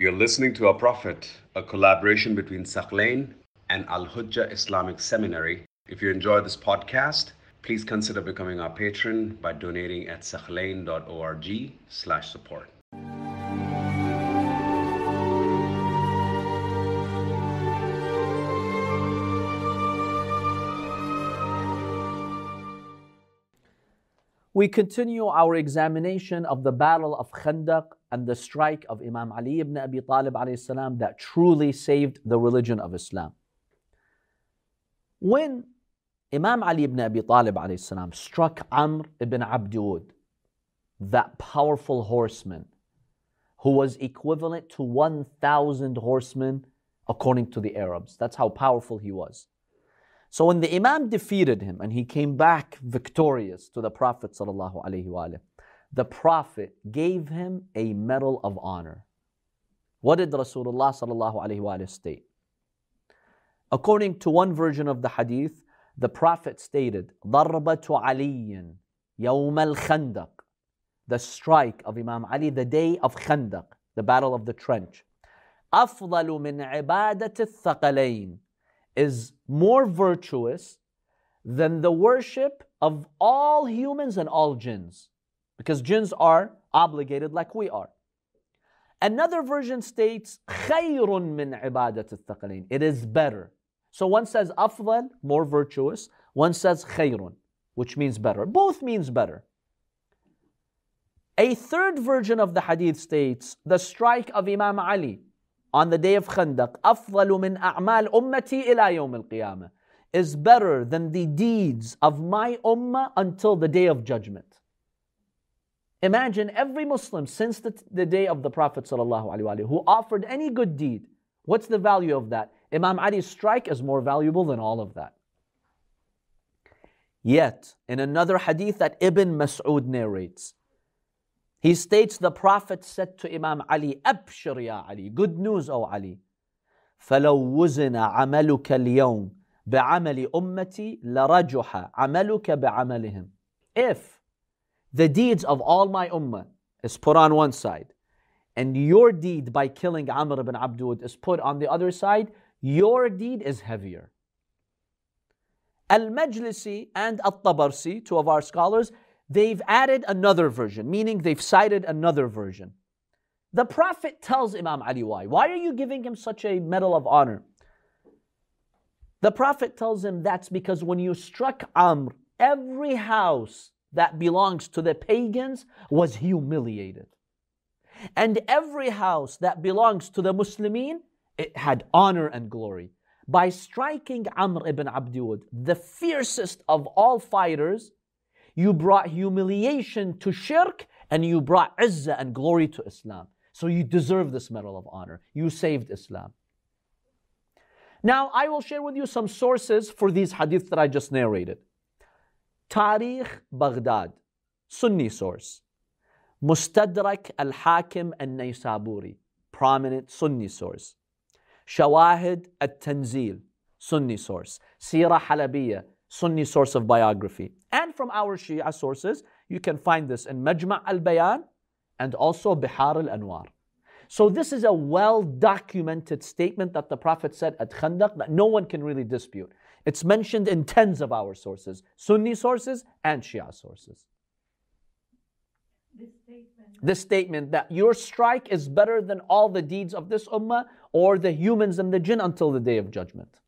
You're listening to Our Prophet, a collaboration between Thaqlain and Al Hujjah Islamic Seminary. If you enjoy this podcast, please consider becoming our patron by donating at thaqlain.org slash support. We continue our examination of the Battle of Khandaq and the strike of Imam Ali ibn Abi Talib salam that truly saved the religion of Islam. When Imam Ali ibn Abi Talib salam struck Amr ibn Abdud, that powerful horseman, who was equivalent to 1,000 horsemen according to the Arabs. That's how powerful he was. So when the Imam defeated him and he came back victorious to the Prophet the Prophet gave him a medal of honor. What did Rasulullah state? According to one version of the hadith, the Prophet stated, ضربة علي يوم الخندق The strike of Imam Ali, the day of Khandaq, the battle of the trench. أفضل من عبادة الثقلين is more virtuous than the worship of all humans and all jinns. Because jinns are obligated like we are. Another version states, خَيْرٌ مِّنْ عِبَادَةِ الثَّقَلَيْنِ It is better. So one says afdal, more virtuous. One says khayrun, which means better. Both means better. A third version of the hadith states, the strike of Imam Ali on the day of Khandaq, أفضل من أعمال أمتي إلى يوم القيامة is better than the deeds of my ummah until the day of judgment. Imagine every Muslim since the, the day of the Prophet ﷺ who offered any good deed. What's the value of that? Imam Ali's strike is more valuable than all of that. Yet, in another hadith that Ibn Mas'ud narrates, he states the Prophet said to Imam Ali, Abshir ya Ali, good news, O Ali. فلو وزن عملك اليوم بعمل أمتي لرجح عملك بعملهم. If the deeds of all my ummah is put on one side, and your deed by killing Amr ibn Abdud is put on the other side, your deed is heavier. Al-Majlisi and Al-Tabarsi, two of our scholars, they've added another version, meaning they've cited another version. The Prophet tells Imam Ali why. Why are you giving him such a medal of honor? The Prophet tells him that's because when you struck Amr, every house that belongs to the pagans was humiliated. And every house that belongs to the Muslimin, it had honor and glory. By striking Amr ibn Abdud, the fiercest of all fighters, you brought humiliation to shirk and you brought izzah and glory to Islam. So you deserve this medal of honor. You saved Islam. Now, I will share with you some sources for these hadith that I just narrated. Tarikh Baghdad, Sunni source. Mustadrak al Hakim al Naysaburi, prominent Sunni source. Shawahid al Tanzil, Sunni source. Sirah Halabiyah, Sunni source of biography. And from our Shia sources, you can find this in Majma' al Bayan and also Bihar al Anwar. So, this is a well documented statement that the Prophet said at Khandaq that no one can really dispute. It's mentioned in tens of our sources, Sunni sources and Shia sources. This statement, this statement that your strike is better than all the deeds of this ummah or the humans and the jinn until the day of judgment.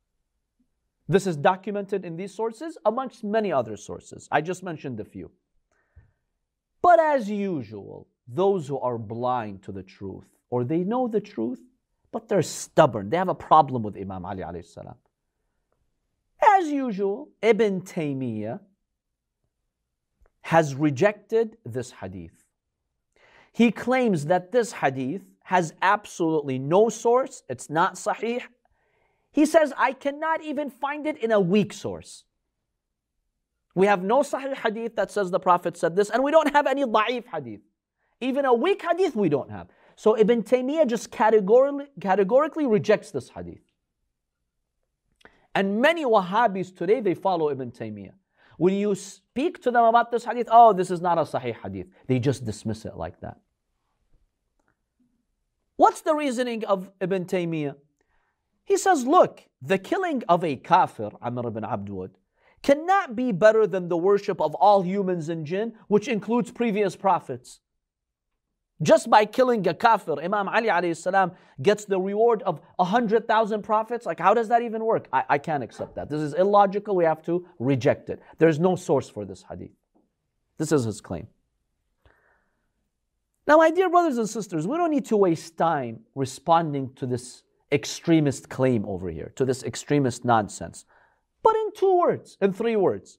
This is documented in these sources amongst many other sources. I just mentioned a few. But as usual, those who are blind to the truth, or they know the truth, but they're stubborn, they have a problem with Imam Ali salam. As usual, Ibn Taymiyyah has rejected this hadith. He claims that this hadith has absolutely no source, it's not sahih, he says, I cannot even find it in a weak source. We have no Sahih hadith that says the Prophet said this, and we don't have any da'if hadith. Even a weak hadith we don't have. So Ibn Taymiyyah just categorically, categorically rejects this hadith. And many Wahhabis today, they follow Ibn Taymiyyah. When you speak to them about this hadith, oh, this is not a Sahih hadith. They just dismiss it like that. What's the reasoning of Ibn Taymiyyah? He says, look, the killing of a kafir, Amr ibn Abdud, cannot be better than the worship of all humans and jinn, which includes previous prophets. Just by killing a kafir, Imam Ali alayhi salam gets the reward of 100,000 prophets. Like, how does that even work? I, I can't accept that. This is illogical. We have to reject it. There's no source for this hadith. This is his claim. Now, my dear brothers and sisters, we don't need to waste time responding to this extremist claim over here, to this extremist nonsense. But in two words, in three words.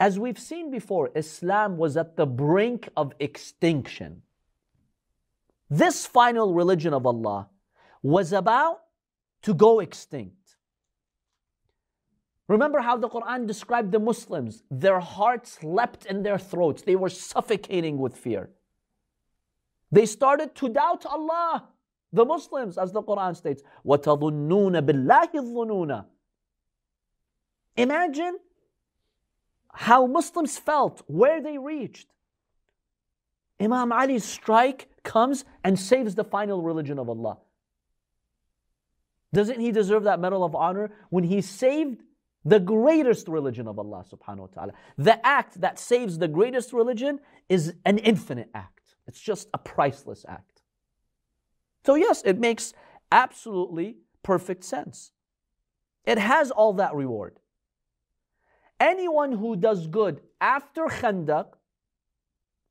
As we've seen before, Islam was at the brink of extinction. This final religion of Allah was about to go extinct. Remember how the Quran described the Muslims? Their hearts leapt in their throats, they were suffocating with fear. They started to doubt Allah. The Muslims, as the Quran states, وَتَظُنُّونَ بِاللَّهِ الظُّنُونَ Imagine how Muslims felt, where they reached. Imam Ali's strike comes and saves the final religion of Allah. Doesn't he deserve that medal of honor when he saved the greatest religion of Allah subhanahu wa ta'ala? The act that saves the greatest religion is an infinite act. It's just a priceless act. So, yes, it makes absolutely perfect sense. It has all that reward. Anyone who does good after Khandaq,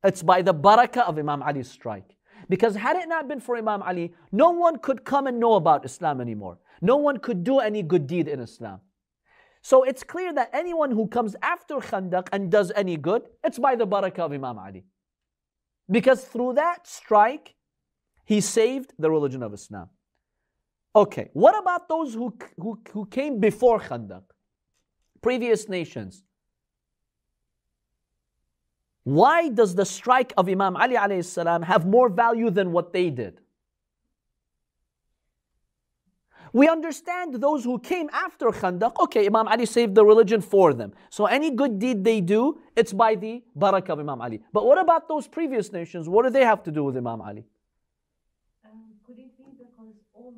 it's by the barakah of Imam Ali's strike. Because had it not been for Imam Ali, no one could come and know about Islam anymore. No one could do any good deed in Islam. So it's clear that anyone who comes after Khandaq and does any good, it's by the barakah of Imam Ali. Because through that strike, he saved the religion of Islam. Okay, what about those who, who, who came before Khandaq? Previous nations. Why does the strike of Imam Ali alayhi have more value than what they did? We understand those who came after Khandaq, okay, Imam Ali saved the religion for them. So any good deed they do, it's by the barakah of Imam Ali. But what about those previous nations? What do they have to do with Imam Ali? Um, could it be because all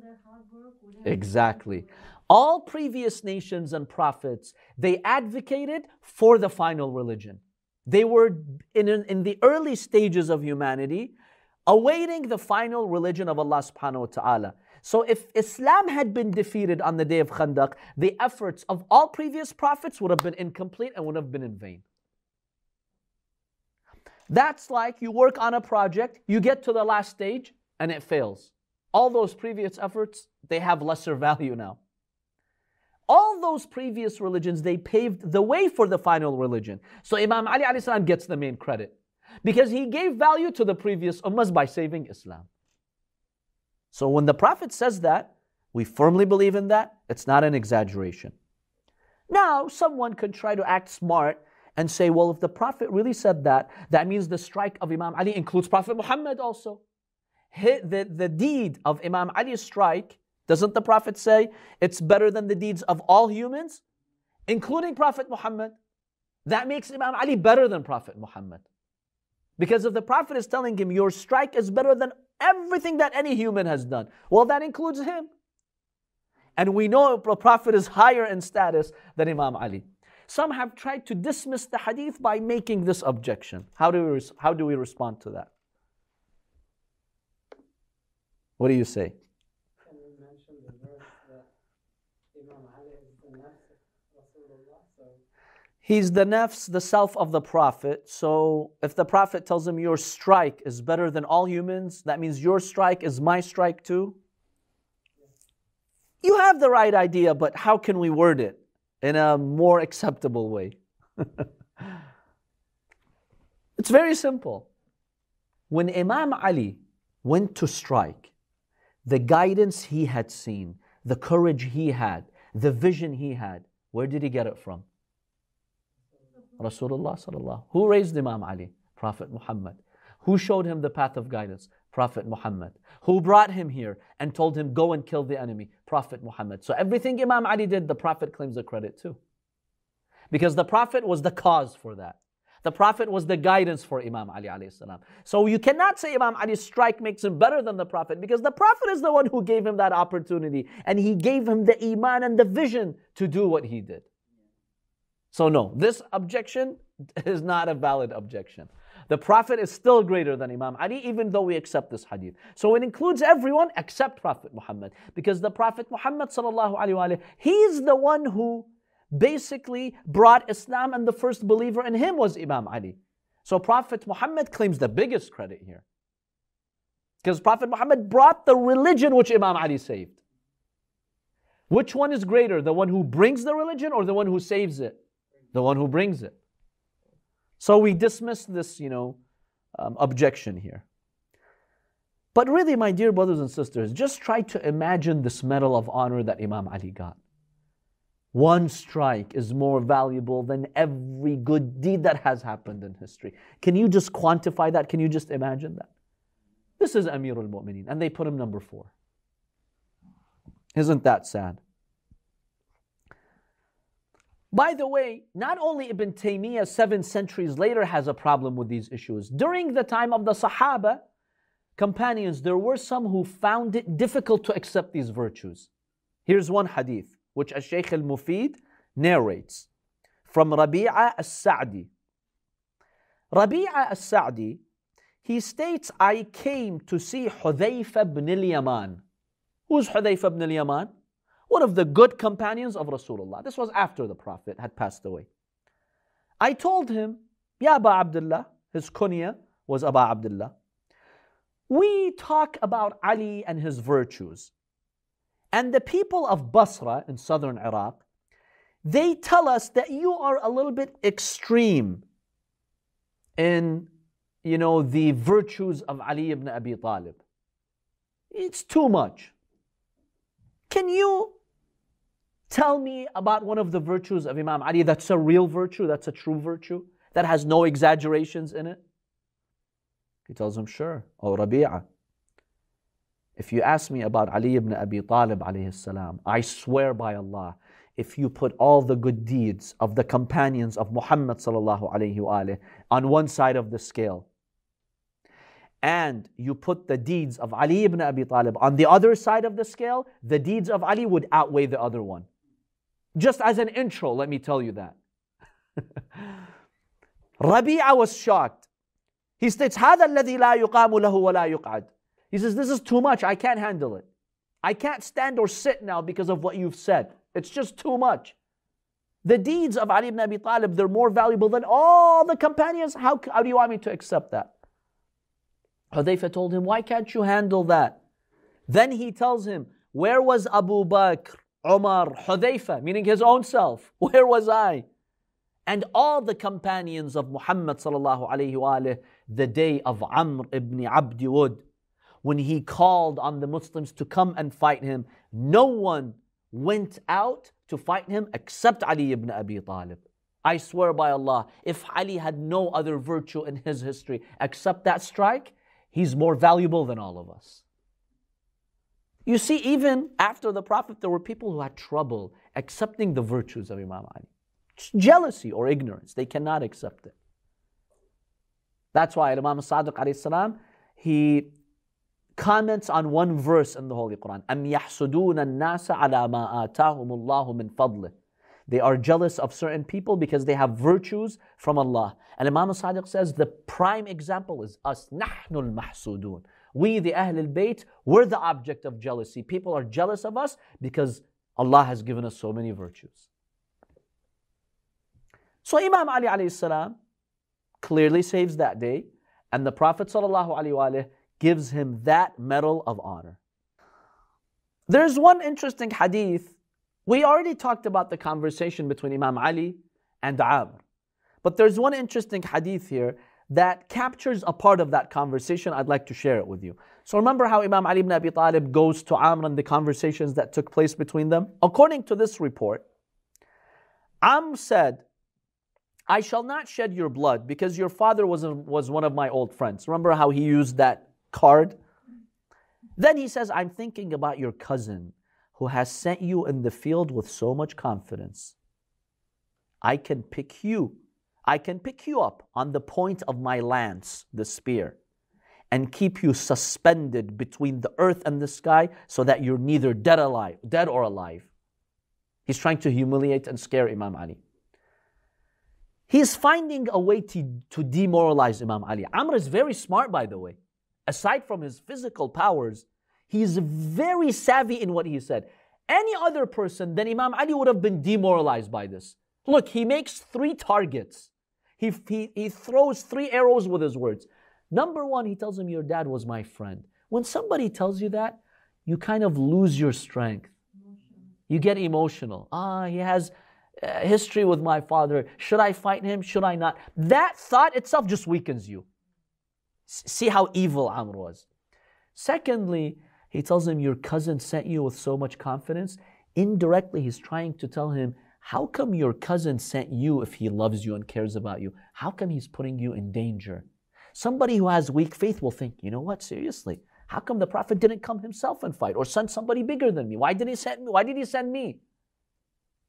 their hard work Exactly. All previous nations and prophets, they advocated for the final religion. They were in, in the early stages of humanity, awaiting the final religion of Allah subhanahu wa ta'ala. So if Islam had been defeated on the day of Khandaq, the efforts of all previous prophets would have been incomplete and would have been in vain. That's like you work on a project, you get to the last stage, and it fails. All those previous efforts, they have lesser value now all those previous religions, they paved the way for the final religion. So Imam Ali salam gets the main credit because he gave value to the previous ummahs by saving Islam. So when the Prophet says that, we firmly believe in that. It's not an exaggeration. Now, someone could try to act smart and say, well, if the Prophet really said that, that means the strike of Imam Ali includes Prophet Muhammad also. The, the deed of Imam Ali's strike doesn't the Prophet say it's better than the deeds of all humans, including Prophet Muhammad? That makes Imam Ali better than Prophet Muhammad. Because if the Prophet is telling him your strike is better than everything that any human has done, well, that includes him. And we know the Prophet is higher in status than Imam Ali. Some have tried to dismiss the hadith by making this objection. How do we, how do we respond to that? What do you say? He's the nafs, the self of the Prophet. So if the Prophet tells him your strike is better than all humans, that means your strike is my strike too. You have the right idea, but how can we word it in a more acceptable way? it's very simple. When Imam Ali went to strike, the guidance he had seen, the courage he had, the vision he had, where did he get it from? Rasulullah sallallahu. Who raised Imam Ali? Prophet Muhammad. Who showed him the path of guidance? Prophet Muhammad. Who brought him here and told him, go and kill the enemy? Prophet Muhammad. So everything Imam Ali did, the Prophet claims the credit too. Because the Prophet was the cause for that. The Prophet was the guidance for Imam Ali alayhi salam. So you cannot say Imam Ali's strike makes him better than the Prophet because the Prophet is the one who gave him that opportunity and he gave him the iman and the vision to do what he did. So no, this objection is not a valid objection. The Prophet is still greater than Imam Ali, even though we accept this hadith. So it includes everyone except Prophet Muhammad. Because the Prophet Muhammad, sallallahu he's the one who basically brought Islam and the first believer in him was Imam Ali. So Prophet Muhammad claims the biggest credit here. Because Prophet Muhammad brought the religion which Imam Ali saved. Which one is greater, the one who brings the religion or the one who saves it? The one who brings it. So we dismiss this, you know, um, objection here. But really, my dear brothers and sisters, just try to imagine this medal of honor that Imam Ali got. One strike is more valuable than every good deed that has happened in history. Can you just quantify that? Can you just imagine that? This is Amir al Mu'mineen, and they put him number four. Isn't that sad? By the way, not only Ibn Taymiyyah seven centuries later has a problem with these issues. During the time of the Sahaba, companions, there were some who found it difficult to accept these virtues. Here's one hadith, which Shaykh al-Mufid narrates from Rabi'a al-Sa'di. Rabi'a al-Sa'di, he states, I came to see Hudayfa ibn al-Yaman. Who's Hudayfa ibn al-Yaman? one of the good companions of Rasulullah. This was after the Prophet had passed away. I told him, Ya Aba Abdullah, his kunya was Aba Abdullah. We talk about Ali and his virtues. And the people of Basra in southern Iraq, they tell us that you are a little bit extreme in you know the virtues of Ali ibn Abi Talib. It's too much. Can you Tell me about one of the virtues of Imam Ali that's a real virtue, that's a true virtue, that has no exaggerations in it. He tells him, Sure. Oh, Rabi'ah. If you ask me about Ali ibn Abi Talib alayhi salam, I swear by Allah, if you put all the good deeds of the companions of Muhammad sallallahu alayhi wa on one side of the scale, and you put the deeds of Ali ibn Abi Talib on the other side of the scale, the deeds of Ali would outweigh the other one. Just as an intro, let me tell you that. Rabi'a was shocked. He states, هذا الذي لا يقام له ولا يقعد. He says, this is too much. I can't handle it. I can't stand or sit now because of what you've said. It's just too much. The deeds of Ali ibn Abi Talib, they're more valuable than all the companions. How, how do you want me to accept that? Hudayfa told him, why can't you handle that? Then he tells him, where was Abu Bakr? Umar, Hudayfa, meaning his own self. Where was I? And all the companions of Muhammad the day of Amr ibn Abdi when he called on the Muslims to come and fight him, no one went out to fight him except Ali ibn Abi Talib. I swear by Allah, if Ali had no other virtue in his history except that strike, he's more valuable than all of us. You see, even after the Prophet, there were people who had trouble accepting the virtues of Imam Ali. jealousy or ignorance. They cannot accept it. That's why Imam Sadiq salam, he comments on one verse in the Holy Quran. أَمْ يَحْسُدُونَ النَّاسَ عَلَى مَا آتَاهُمُ اللَّهُ مِنْ فَضْلِهِ They are jealous of certain people because they have virtues from Allah. And Imam Sadiq says the prime example is us. نَحْنُ الْمَحْسُودُونَ we, the Ahl al Bayt, we're the object of jealousy. People are jealous of us because Allah has given us so many virtues. So Imam Ali alayhi salam clearly saves that day, and the Prophet sallallahu gives him that medal of honor. There's one interesting hadith. We already talked about the conversation between Imam Ali and Amr. But there's one interesting hadith here that captures a part of that conversation. I'd like to share it with you. So remember how Imam Ali ibn Abi Talib goes to Amr and the conversations that took place between them? According to this report, Amr said, I shall not shed your blood because your father was, a, was one of my old friends. Remember how he used that card? Then he says, I'm thinking about your cousin who has sent you in the field with so much confidence. I can pick you I can pick you up on the point of my lance, the spear, and keep you suspended between the earth and the sky so that you're neither dead alive, dead or alive. He's trying to humiliate and scare Imam Ali. He's finding a way to, to demoralize Imam Ali. Amr is very smart, by the way. Aside from his physical powers, he's very savvy in what he said. Any other person than Imam Ali would have been demoralized by this. Look, he makes three targets. He, he, he throws three arrows with his words. Number one, he tells him, Your dad was my friend. When somebody tells you that, you kind of lose your strength. You get emotional. Ah, he has uh, history with my father. Should I fight him? Should I not? That thought itself just weakens you. See how evil Amr was. Secondly, he tells him, Your cousin sent you with so much confidence. Indirectly, he's trying to tell him, How come your cousin sent you if he loves you and cares about you? How come he's putting you in danger? Somebody who has weak faith will think, You know what, seriously, how come the Prophet didn't come himself and fight or send somebody bigger than me? Why did he send me? Why did he send me?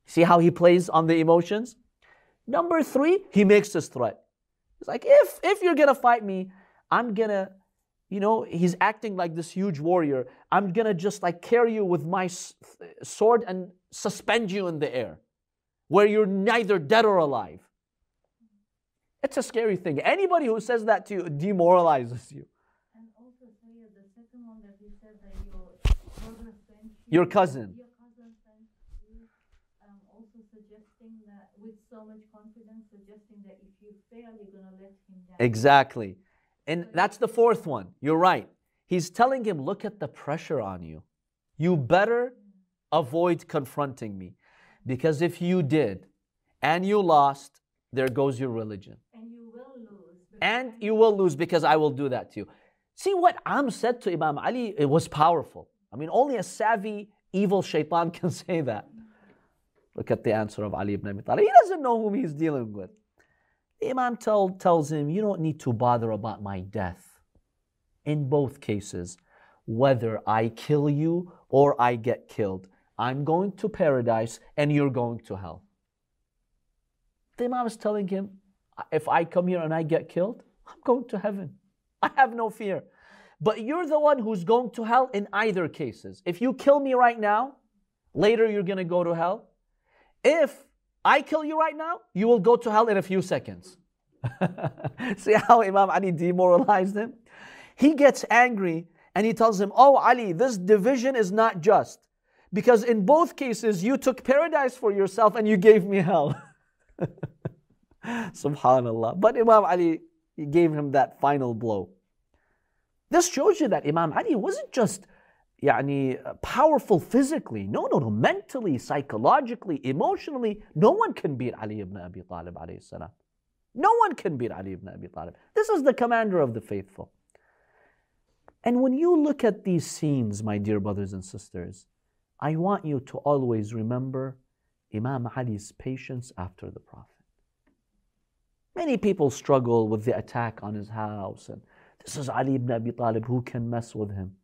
See how he plays on the emotions? Number three, he makes this threat. He's like, if if you're gonna fight me, I'm gonna, you know, he's acting like this huge warrior. I'm gonna just like carry you with my sword and suspend you in the air, where you're neither dead or alive. It's a scary thing. Anybody who says that to you demoralizes you. Your cousin. Your cousin sent you, um, also suggesting that with so much confidence, suggesting that if you fail, you're going to let him down. Exactly. And that's the fourth one. You're right. He's telling him, look at the pressure on you. You better avoid confronting me. Because if you did and you lost, there goes your religion. And you will lose. because And you will lose because I will do that to you. See what Amr said to Imam Ali, it was powerful. I mean, only a savvy, evil shaitan can say that. Look at the answer of Ali ibn Abi Talib. He doesn't know whom he's dealing with. Imam tell, tells him, You don't need to bother about my death. In both cases, whether I kill you or I get killed, I'm going to paradise and you're going to hell. The Imam is telling him, If I come here and I get killed, I'm going to heaven. I have no fear. But you're the one who's going to hell in either cases. If you kill me right now, later you're going to go to hell. If I kill you right now, you will go to hell in a few seconds. See how Imam Ali demoralized him? He gets angry and he tells him, Oh, Ali, this division is not just. Because in both cases, you took paradise for yourself and you gave me hell. Subhanallah. But Imam Ali, gave him that final blow. This shows you that Imam Ali wasn't just يعني, powerful physically. No, no, no. Mentally, psychologically, emotionally, no one can beat Ali ibn Abi Talib alayhi salam. No one can beat Ali ibn Abi Talib. This is the commander of the faithful. And when you look at these scenes, my dear brothers and sisters, I want you to always remember Imam Ali's patience after the Prophet. Many people struggle with the attack on his house, and this is Ali ibn Abi Talib, who can mess with him?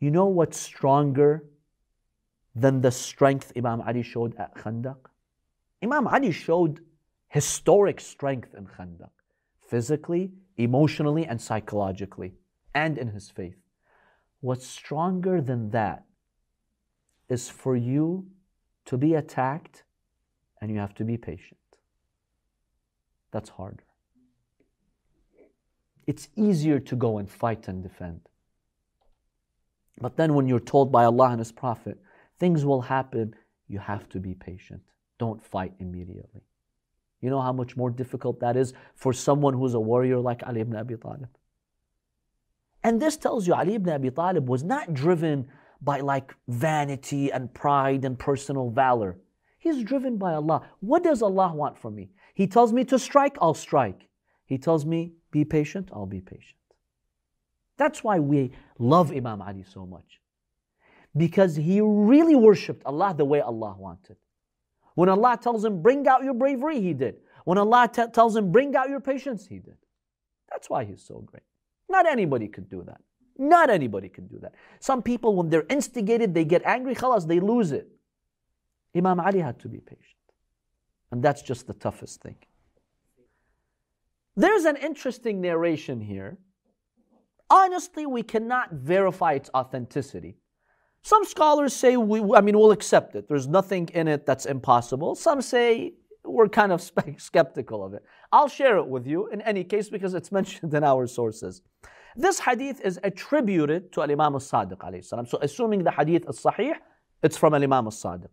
You know what's stronger than the strength Imam Ali showed at Khandaq? Imam Ali showed historic strength in Khandaq, physically, emotionally, and psychologically, and in his faith. What's stronger than that is for you to be attacked and you have to be patient. That's harder. It's easier to go and fight and defend. But then when you're told by Allah and His Prophet, things will happen, you have to be patient. Don't fight immediately. You know how much more difficult that is for someone who's a warrior like Ali ibn Abi Talib. And this tells you Ali ibn Abi Talib was not driven by like vanity and pride and personal valor. He's driven by Allah. What does Allah want from me? He tells me to strike, I'll strike. He tells me, be patient, I'll be patient. That's why we love Imam Ali so much. Because he really worshipped Allah the way Allah wanted. When Allah tells him, bring out your bravery, he did. When Allah t- tells him, bring out your patience, he did. That's why he's so great. Not anybody could do that. Not anybody can do that. Some people, when they're instigated, they get angry, khalas, they lose it. Imam Ali had to be patient. And that's just the toughest thing. There's an interesting narration here. Honestly, we cannot verify its authenticity. Some scholars say, we, I mean, we'll accept it. There's nothing in it that's impossible. Some say we're kind of skeptical of it. I'll share it with you in any case because it's mentioned in our sources. This hadith is attributed to Imam al-Sadiq So assuming the hadith is sahih, it's from Imam al-Sadiq.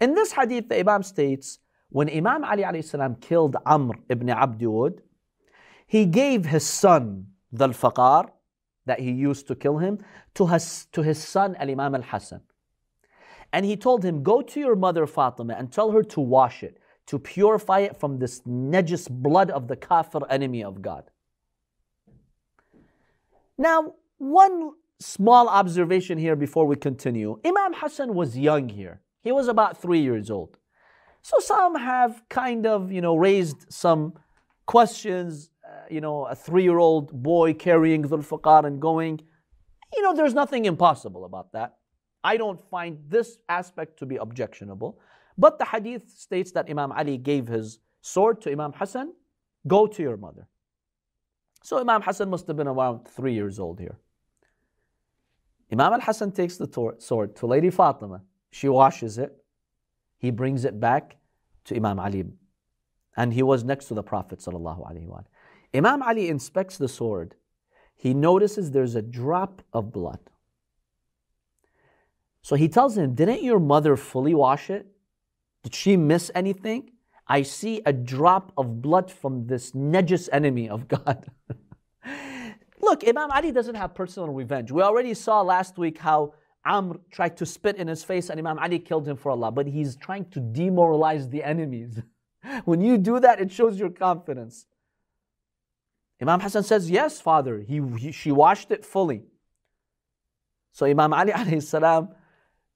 In this hadith, the Imam states, when Imam Ali alayhi killed Amr ibn Abdi Wud, he gave his son, Dhul Faqar, that he used to kill him, to his, to his son, Al Imam al Hassan. And he told him, Go to your mother Fatima and tell her to wash it, to purify it from this najis blood of the kafir enemy of God. Now, one small observation here before we continue. Imam Hassan was young here. He was about three years old. So some have kind of, you know, raised some questions. You know, a three-year-old boy carrying Dhul Faqar and going. You know, there's nothing impossible about that. I don't find this aspect to be objectionable. But the hadith states that Imam Ali gave his sword to Imam Hassan. Go to your mother. So Imam Hassan must have been around three years old here. Imam al Hassan takes the sword to Lady Fatima. She washes it. He brings it back to Imam Ali. And he was next to the Prophet. Imam Ali inspects the sword. He notices there's a drop of blood. So he tells him, Didn't your mother fully wash it? Did she miss anything? I see a drop of blood from this najis enemy of God. Look, Imam Ali doesn't have personal revenge. We already saw last week how Amr tried to spit in his face and Imam Ali killed him for Allah, but he's trying to demoralize the enemies. when you do that, it shows your confidence. Imam Hassan says, Yes, father, he, he, she washed it fully. So Imam Ali salam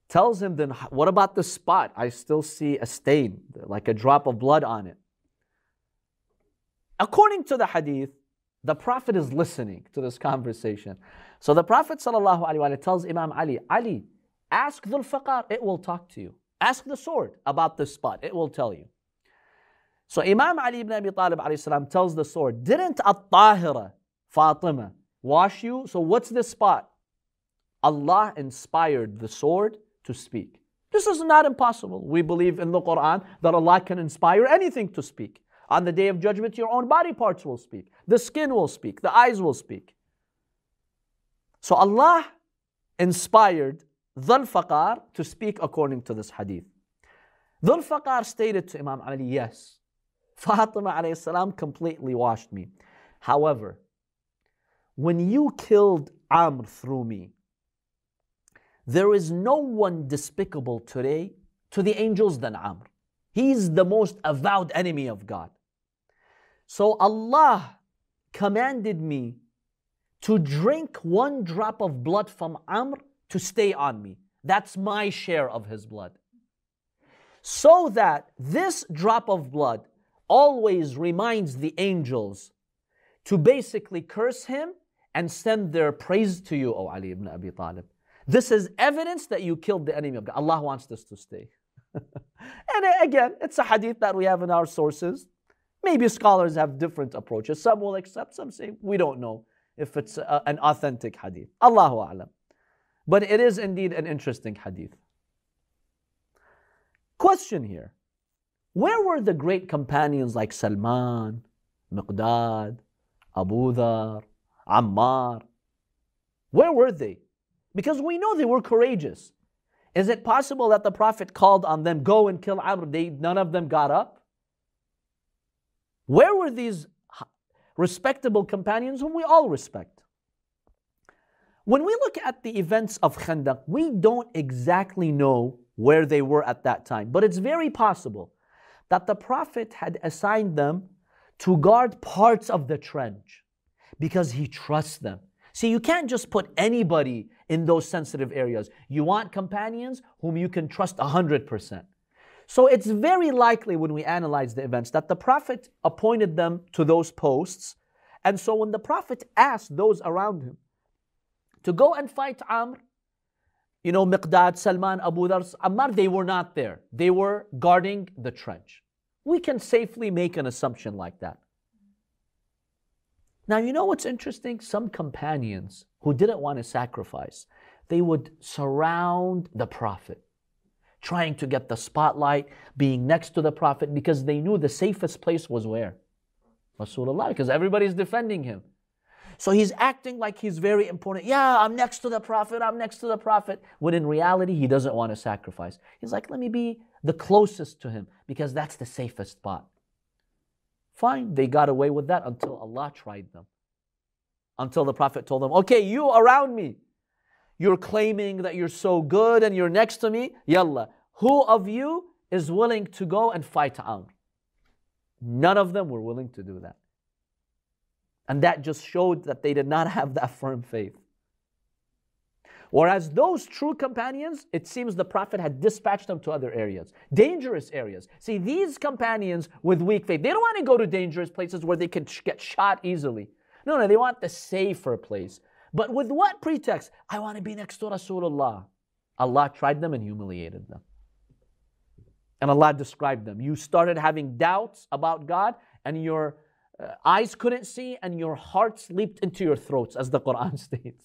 tells him, Then what about the spot? I still see a stain, like a drop of blood on it. According to the hadith, the Prophet is listening to this conversation. So the Prophet tells Imam Ali, Ali, ask Dhul Faqar, it will talk to you. Ask the sword about this spot, it will tell you. So Imam Ali ibn Abi Talib السلام, tells the sword, Didn't At-Tahira, Fatima, wash you? So what's this spot? Allah inspired the sword to speak. This is not impossible. We believe in the Quran that Allah can inspire anything to speak. On the day of judgment, your own body parts will speak. The skin will speak. The eyes will speak. So Allah inspired Dhul Faqar to speak according to this hadith. Dhul Faqar stated to Imam Ali, Yes, Fatima completely washed me. However, when you killed Amr through me, there is no one despicable today to the angels than Amr. He's the most avowed enemy of God. So Allah commanded me to drink one drop of blood from Amr to stay on me. That's my share of his blood. So that this drop of blood always reminds the angels to basically curse him and send their praise to you, O Ali ibn Abi Talib. This is evidence that you killed the enemy of God. Allah wants this to stay. and again, it's a hadith that we have in our sources. Maybe scholars have different approaches. Some will accept, some say, we don't know if it's a, an authentic hadith. Allahu A'lam. But it is indeed an interesting hadith. Question here Where were the great companions like Salman, Miqdad, Abu Dhar, Ammar? Where were they? Because we know they were courageous. Is it possible that the Prophet called on them, go and kill Amr? They, none of them got up? Where were these respectable companions whom we all respect? When we look at the events of Khandaq, we don't exactly know where they were at that time, but it's very possible that the Prophet had assigned them to guard parts of the trench because he trusts them. See, you can't just put anybody in those sensitive areas. You want companions whom you can trust 100%. So it's very likely when we analyze the events that the Prophet appointed them to those posts. And so when the Prophet asked those around him to go and fight Amr, you know, Miqdad, Salman, Abu Dhar, Ammar, they were not there. They were guarding the trench. We can safely make an assumption like that. Now, you know what's interesting? Some companions who didn't want to sacrifice, they would surround the Prophet, trying to get the spotlight, being next to the Prophet, because they knew the safest place was where? Rasulullah, because everybody's defending him. So he's acting like he's very important. Yeah, I'm next to the Prophet, I'm next to the Prophet. When in reality, he doesn't want to sacrifice. He's like, let me be the closest to him because that's the safest spot. Fine, they got away with that until Allah tried them. Until the Prophet told them, okay, you around me, you're claiming that you're so good and you're next to me. Yalla, who of you is willing to go and fight Amr? None of them were willing to do that. And that just showed that they did not have that firm faith. Whereas those true companions, it seems the Prophet had dispatched them to other areas, dangerous areas. See, these companions with weak faith, they don't want to go to dangerous places where they can get shot easily. No, no, they want the safer place. But with what pretext? I want to be next to Rasulullah. Allah tried them and humiliated them. And Allah described them. You started having doubts about God, and your Uh, eyes couldn't see, and your hearts leaped into your throats, as the Quran states.